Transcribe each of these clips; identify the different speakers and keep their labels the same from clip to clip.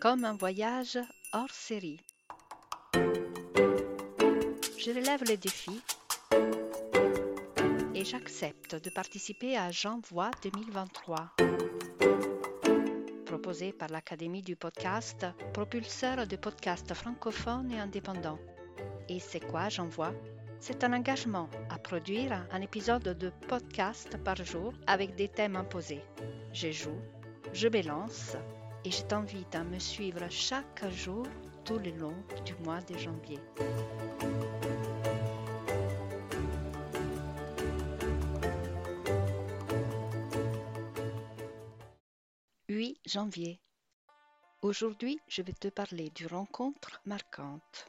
Speaker 1: comme un voyage hors série. Je relève le défi et j'accepte de participer à J'envoie 2023, proposé par l'Académie du podcast, propulseur de podcasts francophones et indépendants. Et c'est quoi J'envoie C'est un engagement à produire un épisode de podcast par jour avec des thèmes imposés. Je joue, je lance et je t'invite à me suivre chaque jour tout le long du mois de janvier. « 8 janvier. Aujourd'hui, je vais te parler d'une rencontre marquante.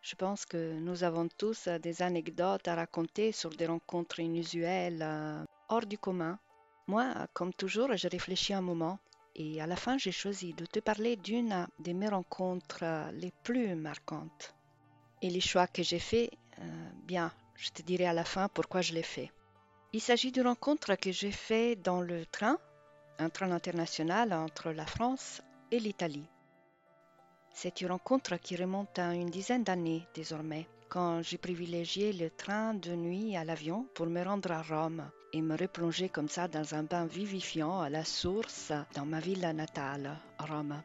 Speaker 1: Je pense que nous avons tous des anecdotes à raconter sur des rencontres inusuelles, euh, hors du commun. Moi, comme toujours, je réfléchis un moment et à la fin, j'ai choisi de te parler d'une de mes rencontres les plus marquantes. Et les choix que j'ai faits, euh, bien, je te dirai à la fin pourquoi je l'ai fait. Il s'agit d'une rencontre que j'ai faite dans le train, un train international entre la France et l'Italie. C'est une rencontre qui remonte à une dizaine d'années désormais, quand j'ai privilégié le train de nuit à l'avion pour me rendre à Rome et me replonger comme ça dans un bain vivifiant à la source dans ma ville natale, Rome.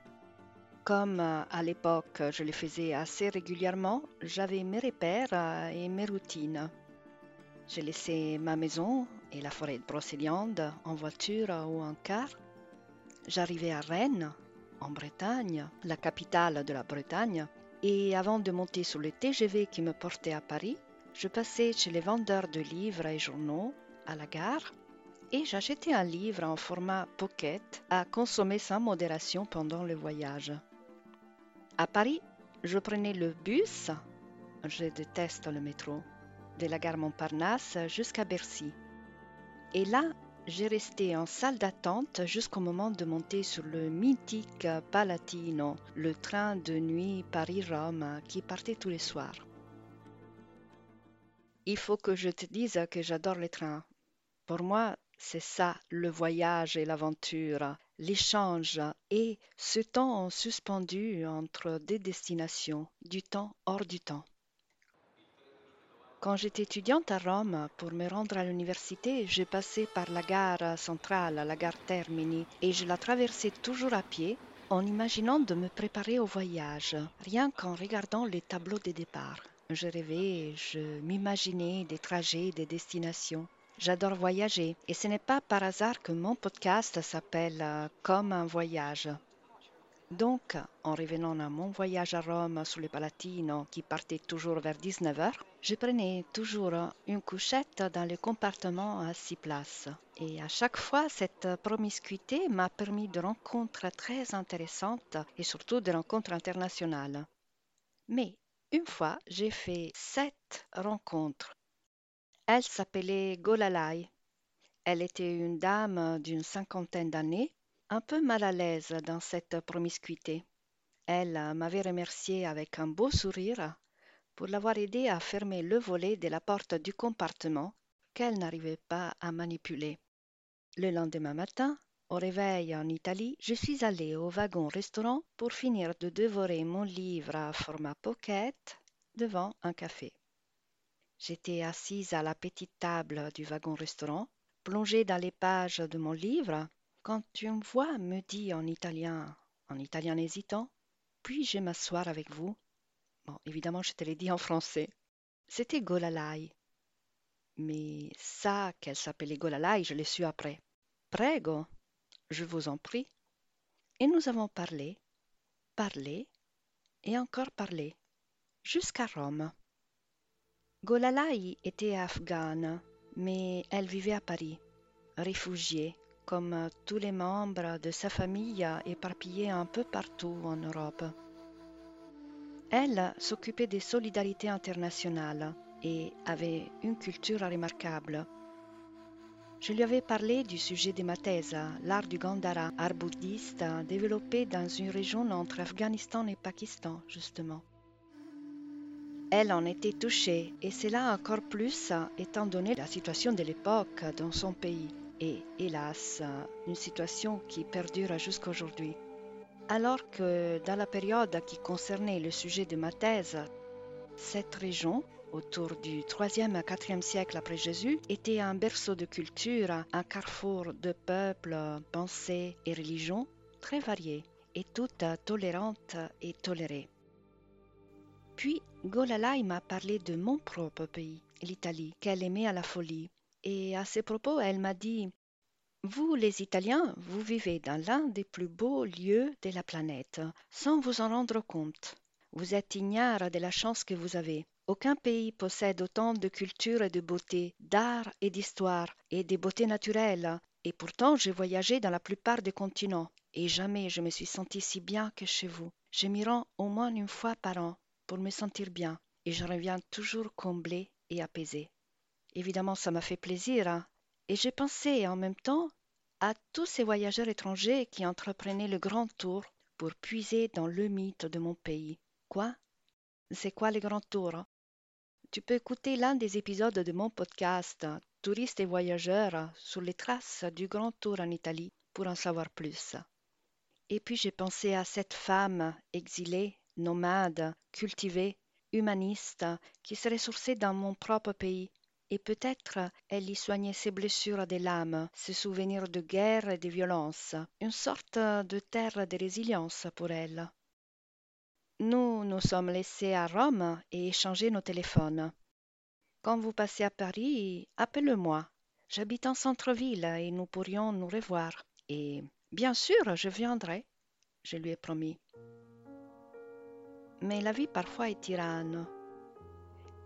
Speaker 1: Comme euh, à l'époque je le faisais assez régulièrement, j'avais mes repères euh, et mes routines. J'ai laissé ma maison et la forêt de Brocéliande en voiture ou en car. J'arrivais à Rennes, en Bretagne, la capitale de la Bretagne, et avant de monter sur le TGV qui me portait à Paris, je passais chez les vendeurs de livres et journaux à la gare et j'achetais un livre en format pocket à consommer sans modération pendant le voyage. À Paris, je prenais le bus, je déteste le métro, de la gare Montparnasse jusqu'à Bercy. Et là, j'ai resté en salle d'attente jusqu'au moment de monter sur le mythique Palatino, le train de nuit Paris-Rome qui partait tous les soirs. Il faut que je te dise que j'adore les trains. Pour moi, c'est ça le voyage et l'aventure, l'échange et ce temps suspendu entre deux destinations, du temps hors du temps. Quand j'étais étudiante à Rome, pour me rendre à l'université, je passais par la gare centrale, la gare Termini, et je la traversais toujours à pied, en imaginant de me préparer au voyage, rien qu'en regardant les tableaux de départ. Je rêvais, je m'imaginais des trajets, des destinations. J'adore voyager et ce n'est pas par hasard que mon podcast s'appelle euh, Comme un voyage. Donc, en revenant à mon voyage à Rome sous le Palatino qui partait toujours vers 19h, je prenais toujours une couchette dans le compartiment à six places. Et à chaque fois, cette promiscuité m'a permis de rencontres très intéressantes et surtout de rencontres internationales. Mais une fois, j'ai fait sept rencontres elle s'appelait Golalai. Elle était une dame d'une cinquantaine d'années, un peu mal à l'aise dans cette promiscuité. Elle m'avait remercié avec un beau sourire pour l'avoir aidée à fermer le volet de la porte du compartiment qu'elle n'arrivait pas à manipuler. Le lendemain matin, au réveil en Italie, je suis allée au wagon-restaurant pour finir de dévorer mon livre à format pocket devant un café. J'étais assise à la petite table du wagon-restaurant, plongée dans les pages de mon livre, quand une voix me dit en italien, en italien hésitant, Puis-je m'asseoir avec vous? Bon, évidemment, je te l'ai dit en français. C'était Golalai. Mais ça, qu'elle s'appelait Golalai, je l'ai su après. Prego, je vous en prie. Et nous avons parlé, parlé et encore parlé, jusqu'à Rome. Golalai était afghane, mais elle vivait à Paris, réfugiée, comme tous les membres de sa famille éparpillés un peu partout en Europe. Elle s'occupait des solidarités internationales et avait une culture remarquable. Je lui avais parlé du sujet de ma thèse, l'art du Gandhara, art bouddhiste développé dans une région entre Afghanistan et Pakistan, justement. Elle en était touchée, et cela encore plus étant donné la situation de l'époque dans son pays, et hélas, une situation qui perdure jusqu'à aujourd'hui. Alors que dans la période qui concernait le sujet de ma thèse, cette région, autour du 3e à 4e siècle après Jésus, était un berceau de culture, un carrefour de peuples, pensées et religions très variées et toutes tolérantes et tolérées. Puis Golalai m'a parlé de mon propre pays, l'Italie, qu'elle aimait à la folie. Et à ces propos, elle m'a dit vous, les Italiens, vous vivez dans l'un des plus beaux lieux de la planète, sans vous en rendre compte. Vous êtes ignare de la chance que vous avez. Aucun pays possède autant de culture et de beauté, d'art et d'histoire, et de beauté naturelle. Et pourtant, j'ai voyagé dans la plupart des continents, et jamais je me suis senti si bien que chez vous. Je m'y rends au moins une fois par an pour me sentir bien, et je reviens toujours comblé et apaisé. Évidemment, ça m'a fait plaisir, hein. Et j'ai pensé en même temps à tous ces voyageurs étrangers qui entreprenaient le grand tour pour puiser dans le mythe de mon pays. Quoi? C'est quoi le grand tour? Tu peux écouter l'un des épisodes de mon podcast Touristes et voyageurs sur les traces du grand tour en Italie pour en savoir plus. Et puis j'ai pensé à cette femme exilée, nomade, cultivée, humaniste, qui se ressourçait dans mon propre pays et peut-être elle y soignait ses blessures de l'âme, ses souvenirs de guerre et de violence, une sorte de terre de résilience pour elle. Nous nous sommes laissés à Rome et échangé nos téléphones. Quand vous passez à Paris, appelez-moi. J'habite en centre-ville et nous pourrions nous revoir. Et bien sûr, je viendrai, je lui ai promis. Mais la vie parfois est tyranne.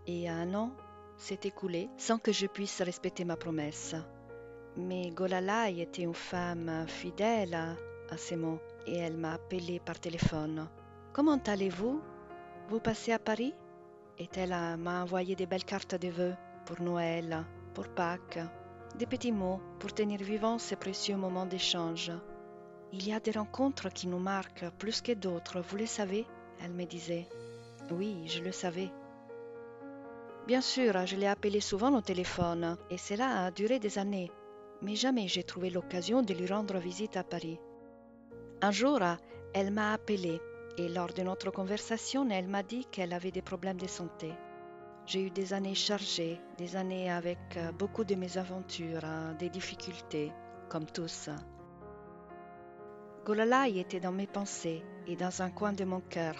Speaker 1: Et un an s'est écoulé sans que je puisse respecter ma promesse. Mais Golalai était une femme fidèle à ses mots et elle m'a appelé par téléphone. Comment allez-vous? Vous passez à Paris? Et elle m'a envoyé des belles cartes de vœux pour Noël, pour Pâques, des petits mots pour tenir vivant ces précieux moments d'échange. Il y a des rencontres qui nous marquent plus que d'autres, vous le savez? Elle me disait. Oui, je le savais. Bien sûr, je l'ai appelé souvent au téléphone, et cela a duré des années, mais jamais j'ai trouvé l'occasion de lui rendre visite à Paris. Un jour, elle m'a appelé, et lors de notre conversation, elle m'a dit qu'elle avait des problèmes de santé. J'ai eu des années chargées, des années avec euh, beaucoup de mésaventures, hein, des difficultés, comme tous. Golalai était dans mes pensées et dans un coin de mon cœur.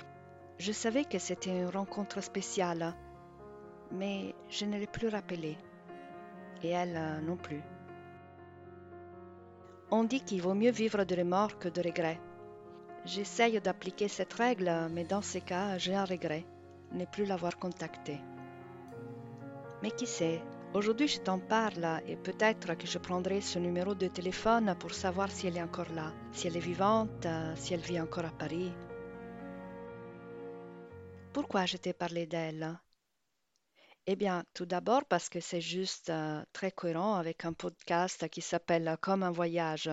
Speaker 1: Je savais que c'était une rencontre spéciale mais je ne l'ai plus rappelé, et elle euh, non plus. On dit qu'il vaut mieux vivre de remords que de regrets. J'essaye d'appliquer cette règle, mais dans ces cas, j'ai un regret, ne plus l'avoir contactée. Mais qui sait, aujourd'hui je t'en parle et peut-être que je prendrai ce numéro de téléphone pour savoir si elle est encore là, si elle est vivante, si elle vit encore à Paris. Pourquoi je t'ai parlé d'elle? Eh bien, tout d'abord parce que c'est juste euh, très cohérent avec un podcast qui s'appelle Comme un voyage.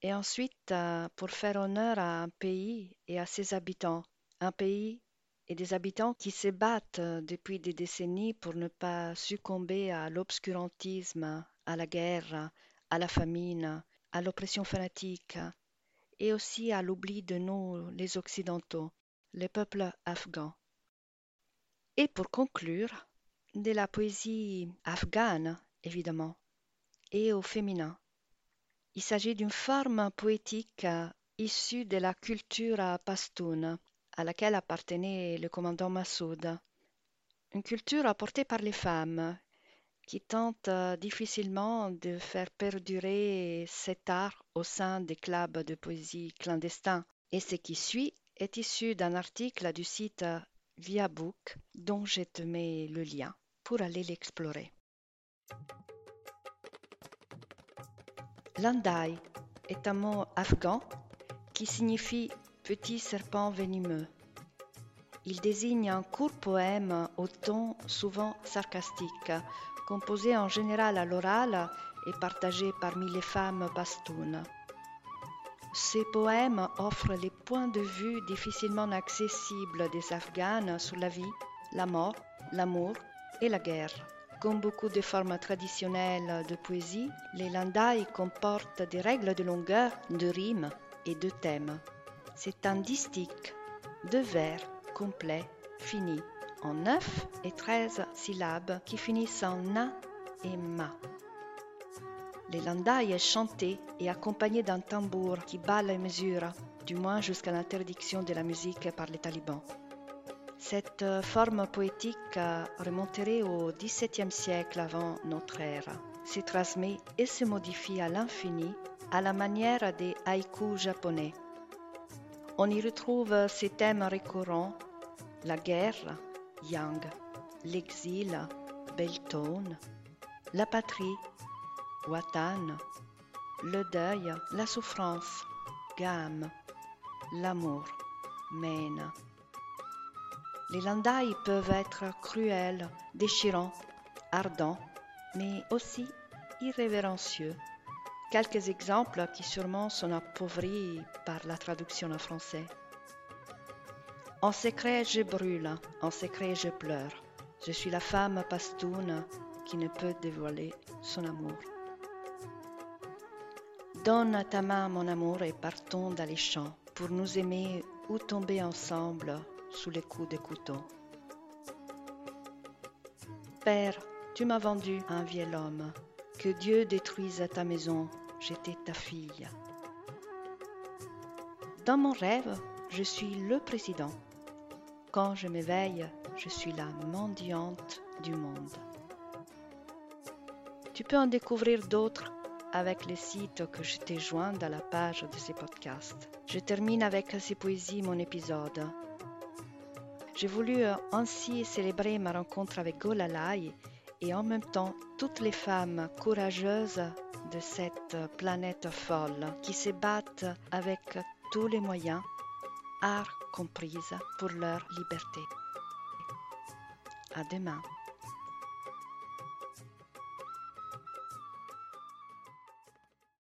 Speaker 1: Et ensuite, euh, pour faire honneur à un pays et à ses habitants. Un pays et des habitants qui se battent euh, depuis des décennies pour ne pas succomber à l'obscurantisme, à la guerre, à la famine, à l'oppression fanatique et aussi à l'oubli de nous, les Occidentaux, les peuples afghans. Et pour conclure, de la poésie afghane, évidemment, et au féminin. Il s'agit d'une forme poétique issue de la culture pastoune, à laquelle appartenait le commandant Massoud. Une culture apportée par les femmes, qui tente difficilement de faire perdurer cet art au sein des clubs de poésie clandestins. Et ce qui suit est issu d'un article du site Via Book, dont je te mets le lien pour aller l'explorer. Landai est un mot afghan qui signifie petit serpent venimeux. Il désigne un court poème au ton souvent sarcastique, composé en général à l'oral et partagé parmi les femmes pastounes. Ces poèmes offrent les points de vue difficilement accessibles des Afghanes sur la vie, la mort, l'amour et la guerre. Comme beaucoup de formes traditionnelles de poésie, les landai comportent des règles de longueur, de rimes et de thèmes. C'est un distique, deux vers complets, finis en 9 et 13 syllabes qui finissent en na et ma. Les est chanté et accompagné d'un tambour qui bat les mesures, du moins jusqu'à l'interdiction de la musique par les talibans. Cette forme poétique remonterait au XVIIe siècle avant notre ère. Se transmet et se modifie à l'infini à la manière des haïkus japonais. On y retrouve ces thèmes récurrents la guerre, Yang, l'exil, Beltone, la patrie, Watan, le deuil, la souffrance, Gam, l'amour, Mène. Les landailles peuvent être cruels, déchirants, ardents, mais aussi irrévérencieux. Quelques exemples qui sûrement sont appauvris par la traduction en français. En secret, je brûle, en secret, je pleure. Je suis la femme pastoune qui ne peut dévoiler son amour. Donne ta main, mon amour, et partons dans les champs pour nous aimer ou tomber ensemble sous les coups de couteau. Père, tu m'as vendu un vieil homme. Que Dieu détruise ta maison, j'étais ta fille. Dans mon rêve, je suis le président. Quand je m'éveille, je suis la mendiante du monde. Tu peux en découvrir d'autres avec les sites que je t'ai joints dans la page de ces podcasts. Je termine avec ces poésies mon épisode. J'ai voulu ainsi célébrer ma rencontre avec Golalai et en même temps toutes les femmes courageuses de cette planète folle qui se battent avec tous les moyens, art comprise, pour leur liberté. À demain.